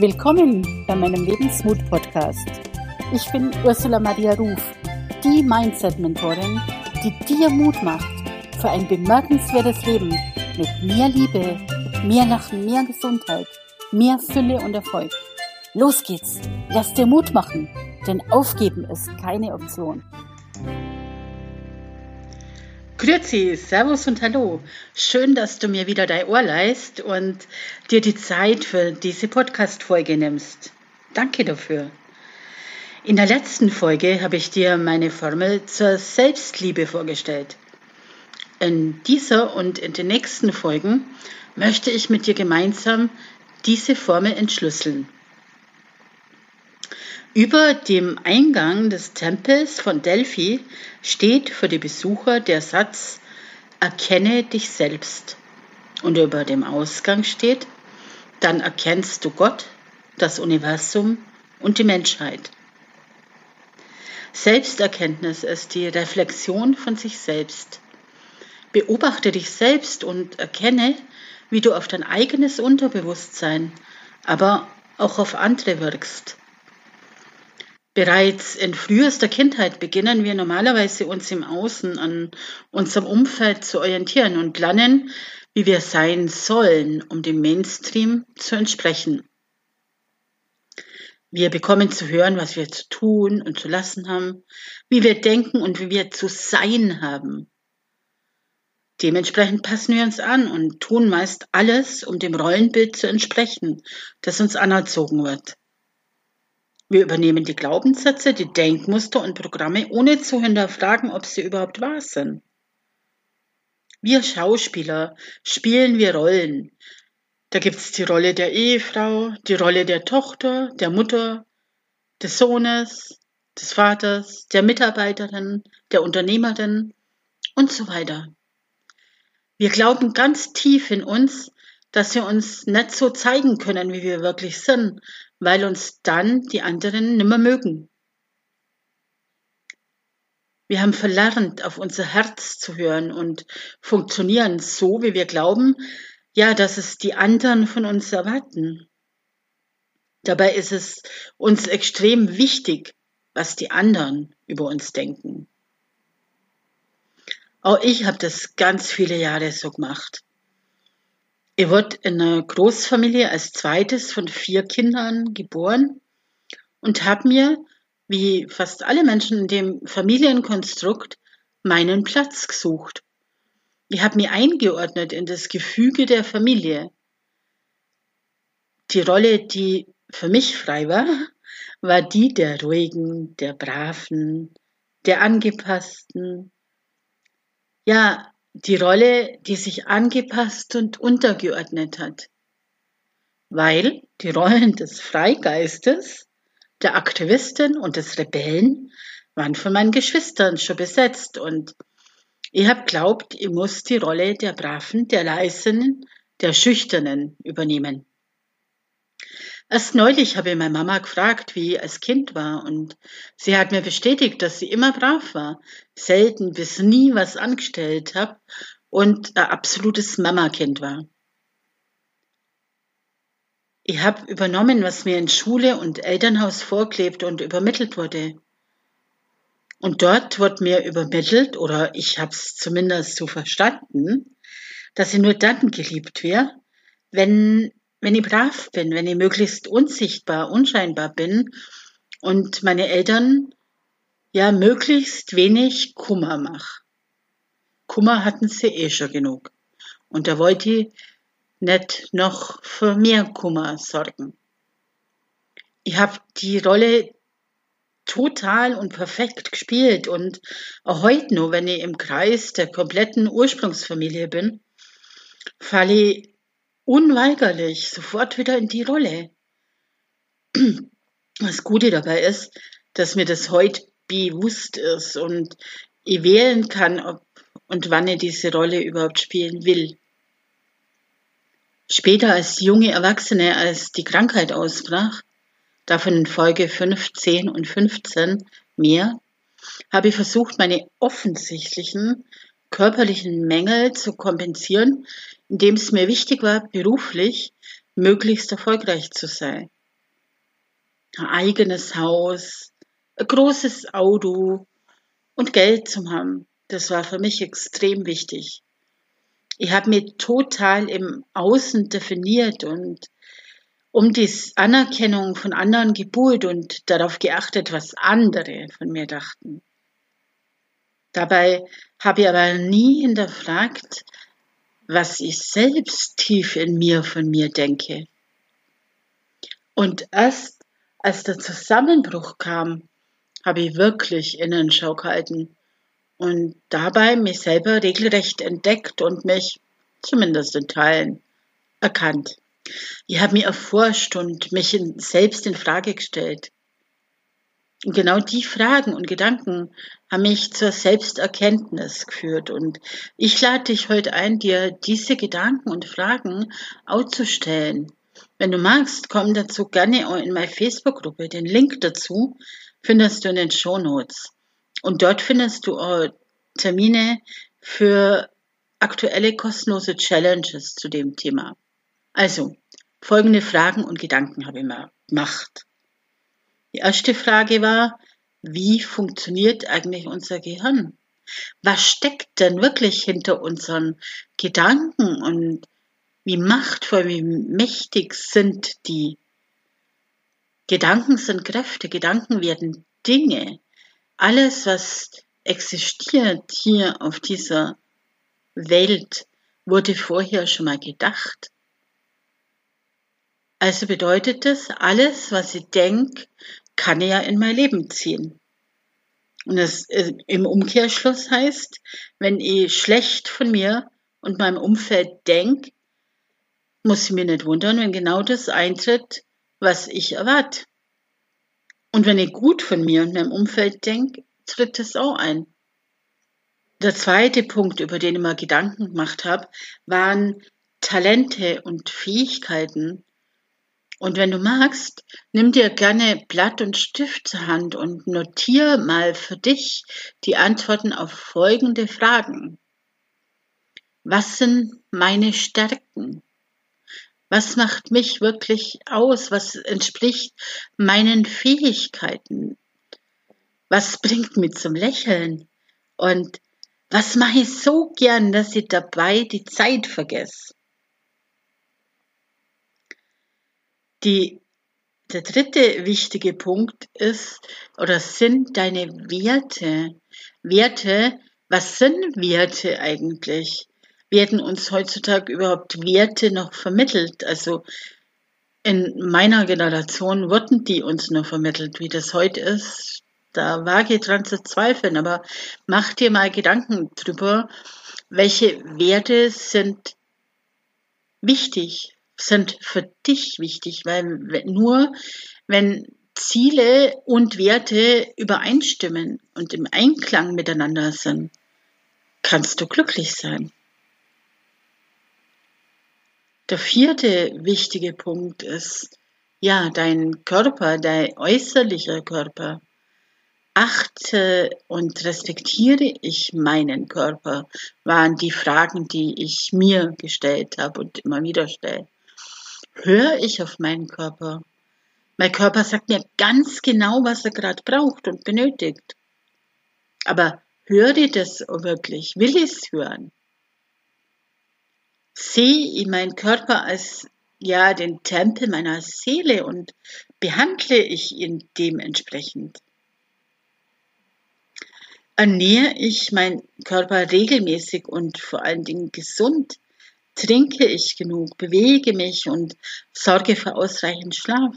Willkommen bei meinem Lebensmut-Podcast. Ich bin Ursula Maria Ruf, die Mindset-Mentorin, die dir Mut macht für ein bemerkenswertes Leben mit mehr Liebe, mehr Lachen, mehr Gesundheit, mehr Fülle und Erfolg. Los geht's! Lass dir Mut machen, denn aufgeben ist keine Option. Grüezi, Servus und Hallo. Schön, dass du mir wieder dein Ohr leist und dir die Zeit für diese Podcast-Folge nimmst. Danke dafür. In der letzten Folge habe ich dir meine Formel zur Selbstliebe vorgestellt. In dieser und in den nächsten Folgen möchte ich mit dir gemeinsam diese Formel entschlüsseln. Über dem Eingang des Tempels von Delphi steht für die Besucher der Satz Erkenne dich selbst. Und über dem Ausgang steht, dann erkennst du Gott, das Universum und die Menschheit. Selbsterkenntnis ist die Reflexion von sich selbst. Beobachte dich selbst und erkenne, wie du auf dein eigenes Unterbewusstsein, aber auch auf andere wirkst Bereits in frühester Kindheit beginnen wir normalerweise uns im Außen an unserem Umfeld zu orientieren und lernen, wie wir sein sollen, um dem Mainstream zu entsprechen. Wir bekommen zu hören, was wir zu tun und zu lassen haben, wie wir denken und wie wir zu sein haben. Dementsprechend passen wir uns an und tun meist alles, um dem Rollenbild zu entsprechen, das uns anerzogen wird. Wir übernehmen die Glaubenssätze, die Denkmuster und Programme, ohne zu hinterfragen, ob sie überhaupt wahr sind. Wir Schauspieler spielen wir Rollen. Da gibt es die Rolle der Ehefrau, die Rolle der Tochter, der Mutter, des Sohnes, des Vaters, der Mitarbeiterin, der Unternehmerin und so weiter. Wir glauben ganz tief in uns, dass wir uns nicht so zeigen können, wie wir wirklich sind, weil uns dann die anderen nimmer mögen. Wir haben verlernt, auf unser Herz zu hören und funktionieren so, wie wir glauben, ja, dass es die anderen von uns erwarten. Dabei ist es uns extrem wichtig, was die anderen über uns denken. Auch ich habe das ganz viele Jahre so gemacht. Er wird in einer Großfamilie als zweites von vier Kindern geboren und habe mir, wie fast alle Menschen in dem Familienkonstrukt, meinen Platz gesucht. Ich habe mich eingeordnet in das Gefüge der Familie. Die Rolle, die für mich frei war, war die der ruhigen, der braven, der angepassten, ja, die Rolle, die sich angepasst und untergeordnet hat. Weil die Rollen des Freigeistes, der Aktivistin und des Rebellen waren von meinen Geschwistern schon besetzt und ich hab glaubt, ich muss die Rolle der Braven, der Leisen, der Schüchternen übernehmen. Erst neulich habe ich meine Mama gefragt, wie ich als Kind war, und sie hat mir bestätigt, dass sie immer brav war, selten bis nie was angestellt habe und ein absolutes Mamakind war. Ich habe übernommen, was mir in Schule und Elternhaus vorklebt und übermittelt wurde. Und dort wird mir übermittelt, oder ich habe es zumindest so verstanden, dass ich nur dann geliebt wäre, wenn wenn ich brav bin, wenn ich möglichst unsichtbar, unscheinbar bin und meine Eltern ja möglichst wenig Kummer mache. Kummer hatten sie eh schon genug. Und da wollte ich nicht noch für mehr Kummer sorgen. Ich habe die Rolle total und perfekt gespielt und auch heute nur, wenn ich im Kreis der kompletten Ursprungsfamilie bin, falle ich unweigerlich sofort wieder in die Rolle. Das Gute dabei ist, dass mir das heute bewusst ist und ich wählen kann, ob und wann ich diese Rolle überhaupt spielen will. Später als junge Erwachsene, als die Krankheit ausbrach, davon in Folge 15 und 15 mehr, habe ich versucht, meine offensichtlichen körperlichen Mängel zu kompensieren, indem es mir wichtig war, beruflich möglichst erfolgreich zu sein. ein eigenes Haus, ein großes Auto und Geld zu haben. Das war für mich extrem wichtig. Ich habe mich total im Außen definiert und um die Anerkennung von anderen gebuhlt und darauf geachtet, was andere von mir dachten. Dabei habe aber nie hinterfragt, was ich selbst tief in mir von mir denke. Und erst als der Zusammenbruch kam, habe ich wirklich Innenschau gehalten und dabei mich selber regelrecht entdeckt und mich, zumindest in Teilen, erkannt. Ich habe mich erforscht und mich selbst in Frage gestellt. Und genau die Fragen und Gedanken haben mich zur Selbsterkenntnis geführt. Und ich lade dich heute ein, dir diese Gedanken und Fragen auszustellen. Wenn du magst, komm dazu gerne in meine Facebook-Gruppe. Den Link dazu findest du in den Show Notes. Und dort findest du auch Termine für aktuelle kostenlose Challenges zu dem Thema. Also, folgende Fragen und Gedanken habe ich mir gemacht. Die erste Frage war, wie funktioniert eigentlich unser Gehirn? Was steckt denn wirklich hinter unseren Gedanken und wie machtvoll, wie mächtig sind die? Gedanken sind Kräfte, Gedanken werden Dinge. Alles, was existiert hier auf dieser Welt, wurde vorher schon mal gedacht. Also bedeutet das, alles, was ich denke, kann ich ja in mein Leben ziehen. Und das äh, im Umkehrschluss heißt, wenn ich schlecht von mir und meinem Umfeld denke, muss ich mir nicht wundern, wenn genau das eintritt, was ich erwarte. Und wenn ich gut von mir und meinem Umfeld denke, tritt das auch ein. Der zweite Punkt, über den ich mir Gedanken gemacht habe, waren Talente und Fähigkeiten. Und wenn du magst, nimm dir gerne Blatt und Stift zur Hand und notier mal für dich die Antworten auf folgende Fragen. Was sind meine Stärken? Was macht mich wirklich aus? Was entspricht meinen Fähigkeiten? Was bringt mich zum Lächeln? Und was mache ich so gern, dass ich dabei die Zeit vergesse? Die, der dritte wichtige Punkt ist oder sind deine Werte. Werte, was sind Werte eigentlich? werden uns heutzutage überhaupt Werte noch vermittelt? Also in meiner Generation wurden die uns nur vermittelt, wie das heute ist. Da wage ich dran zu zweifeln, aber mach dir mal Gedanken drüber, welche Werte sind wichtig, sind für dich wichtig, weil nur wenn Ziele und Werte übereinstimmen und im Einklang miteinander sind, kannst du glücklich sein. Der vierte wichtige Punkt ist, ja, dein Körper, dein äußerlicher Körper. Achte und respektiere ich meinen Körper, waren die Fragen, die ich mir gestellt habe und immer wieder stelle. Höre ich auf meinen Körper? Mein Körper sagt mir ganz genau, was er gerade braucht und benötigt. Aber höre ich das wirklich? Will ich es hören? sehe ich meinen Körper als ja den Tempel meiner Seele und behandle ich ihn dementsprechend. Ernähre ich meinen Körper regelmäßig und vor allen Dingen gesund? Trinke ich genug, bewege mich und sorge für ausreichend Schlaf?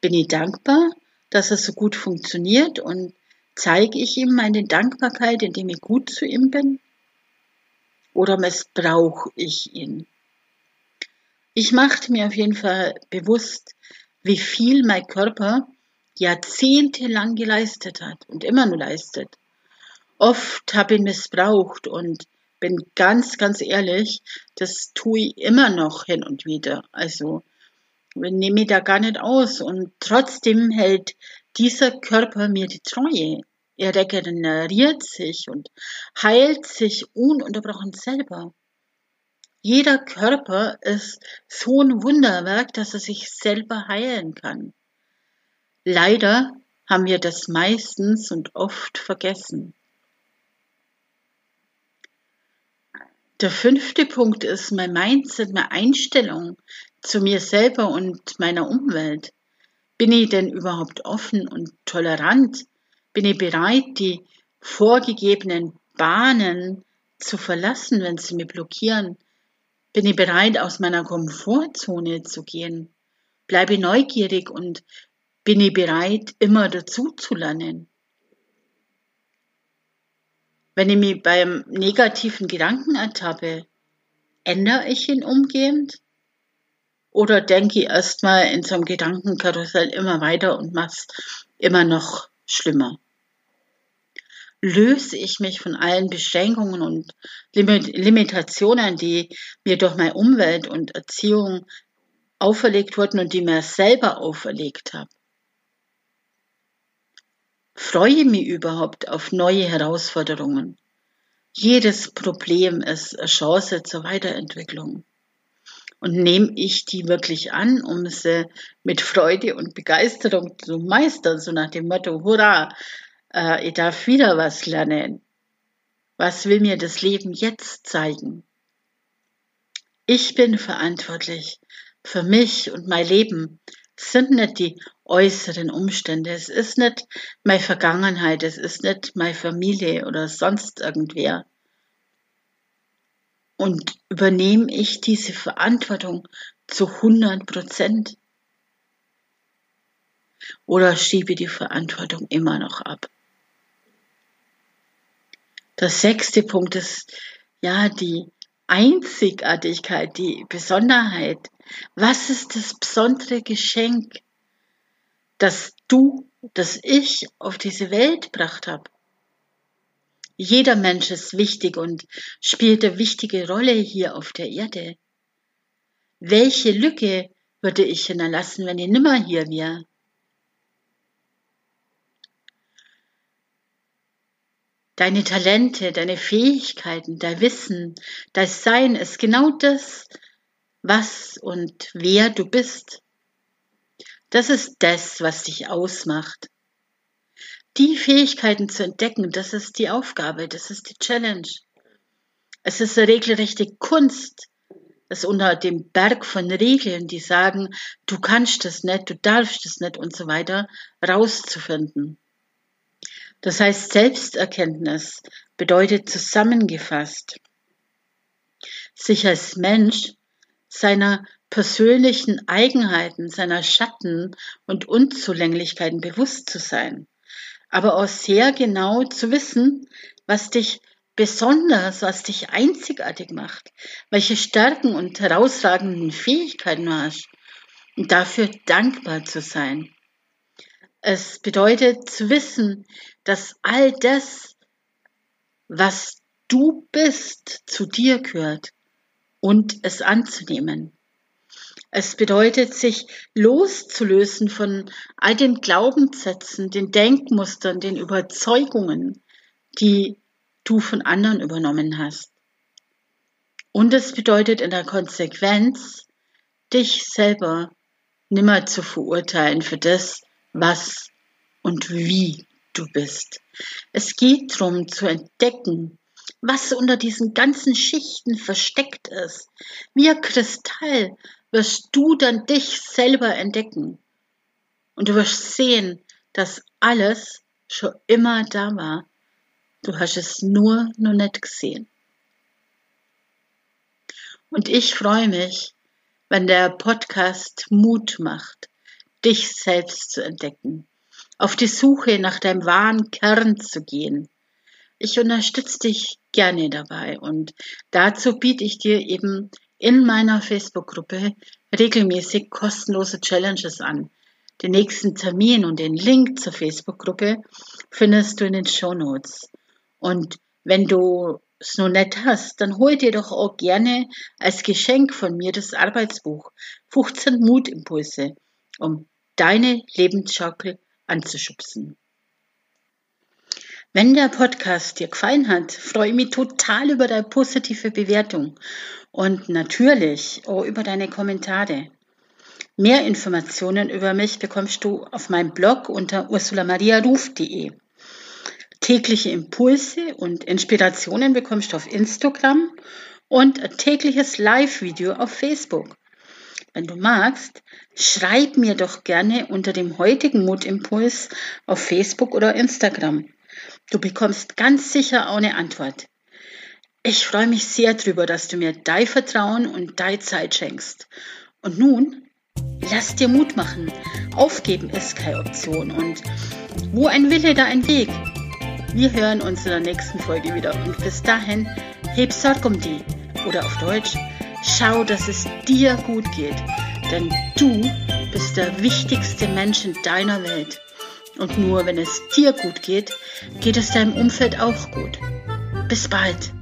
Bin ich dankbar, dass er so gut funktioniert und zeige ich ihm meine Dankbarkeit, indem ich gut zu ihm bin? oder missbrauche ich ihn? Ich machte mir auf jeden Fall bewusst, wie viel mein Körper jahrzehntelang geleistet hat und immer nur leistet. Oft habe ich ihn missbraucht und bin ganz, ganz ehrlich, das tue ich immer noch hin und wieder. Also nehme ich da gar nicht aus und trotzdem hält dieser Körper mir die Treue. Er regeneriert sich und heilt sich ununterbrochen selber. Jeder Körper ist so ein Wunderwerk, dass er sich selber heilen kann. Leider haben wir das meistens und oft vergessen. Der fünfte Punkt ist mein Mindset, meine Einstellung zu mir selber und meiner Umwelt. Bin ich denn überhaupt offen und tolerant? Bin ich bereit, die vorgegebenen Bahnen zu verlassen, wenn sie mich blockieren? Bin ich bereit, aus meiner Komfortzone zu gehen? Bleibe neugierig und bin ich bereit, immer dazu zu lernen? Wenn ich mich beim negativen Gedanken ertappe, ändere ich ihn umgehend? Oder denke ich erstmal in so einem Gedankenkarussell immer weiter und mache es immer noch schlimmer? Löse ich mich von allen Beschränkungen und Limitationen, die mir durch meine Umwelt und Erziehung auferlegt wurden und die mir selber auferlegt habe? Freue mich überhaupt auf neue Herausforderungen? Jedes Problem ist eine Chance zur Weiterentwicklung. Und nehme ich die wirklich an, um sie mit Freude und Begeisterung zu meistern, so nach dem Motto, hurra, äh, ich darf wieder was lernen. Was will mir das Leben jetzt zeigen? Ich bin verantwortlich für mich und mein Leben. Sind nicht die äußeren Umstände. Es ist nicht meine Vergangenheit. Es ist nicht meine Familie oder sonst irgendwer. Und übernehme ich diese Verantwortung zu 100 Prozent? Oder schiebe die Verantwortung immer noch ab? Der sechste Punkt ist ja die Einzigartigkeit, die Besonderheit. Was ist das besondere Geschenk, das du, das ich auf diese Welt gebracht habe? Jeder Mensch ist wichtig und spielt eine wichtige Rolle hier auf der Erde. Welche Lücke würde ich hinterlassen, wenn ich nimmer hier wäre? Deine Talente, deine Fähigkeiten, dein Wissen, dein Sein ist genau das, was und wer du bist. Das ist das, was dich ausmacht die Fähigkeiten zu entdecken, das ist die Aufgabe, das ist die Challenge. Es ist eine regelrechte Kunst, das unter dem Berg von Regeln, die sagen, du kannst das nicht, du darfst das nicht und so weiter, rauszufinden. Das heißt, Selbsterkenntnis bedeutet zusammengefasst, sich als Mensch seiner persönlichen Eigenheiten, seiner Schatten und Unzulänglichkeiten bewusst zu sein aber auch sehr genau zu wissen, was dich besonders, was dich einzigartig macht, welche Stärken und herausragenden Fähigkeiten du hast und dafür dankbar zu sein. Es bedeutet zu wissen, dass all das, was du bist, zu dir gehört und es anzunehmen. Es bedeutet, sich loszulösen von all den Glaubenssätzen, den Denkmustern, den Überzeugungen, die du von anderen übernommen hast. Und es bedeutet in der Konsequenz, dich selber nimmer zu verurteilen für das, was und wie du bist. Es geht darum zu entdecken, was unter diesen ganzen Schichten versteckt ist. Wie ein Kristall, wirst du dann dich selber entdecken. Und du wirst sehen, dass alles schon immer da war. Du hast es nur noch nicht gesehen. Und ich freue mich, wenn der Podcast Mut macht, dich selbst zu entdecken, auf die Suche nach deinem wahren Kern zu gehen. Ich unterstütze dich gerne dabei und dazu biete ich dir eben in meiner Facebook-Gruppe regelmäßig kostenlose Challenges an. Den nächsten Termin und den Link zur Facebook-Gruppe findest du in den Show Notes. Und wenn du es noch nicht hast, dann hol dir doch auch gerne als Geschenk von mir das Arbeitsbuch 15 Mutimpulse, um deine Lebensschaukel anzuschubsen. Wenn der Podcast dir gefallen hat, freue ich mich total über deine positive Bewertung und natürlich auch über deine Kommentare. Mehr Informationen über mich bekommst du auf meinem Blog unter ursulamariaruf.de. Tägliche Impulse und Inspirationen bekommst du auf Instagram und ein tägliches Live-Video auf Facebook. Wenn du magst, schreib mir doch gerne unter dem heutigen Mutimpuls auf Facebook oder Instagram. Du bekommst ganz sicher auch eine Antwort. Ich freue mich sehr darüber, dass du mir dein Vertrauen und deine Zeit schenkst. Und nun, lass dir Mut machen. Aufgeben ist keine Option. Und wo ein Wille, da ein Weg. Wir hören uns in der nächsten Folge wieder. Und bis dahin, heb Sorg um die. Oder auf Deutsch, schau, dass es dir gut geht. Denn du bist der wichtigste Mensch in deiner Welt. Und nur wenn es dir gut geht, geht es deinem Umfeld auch gut. Bis bald.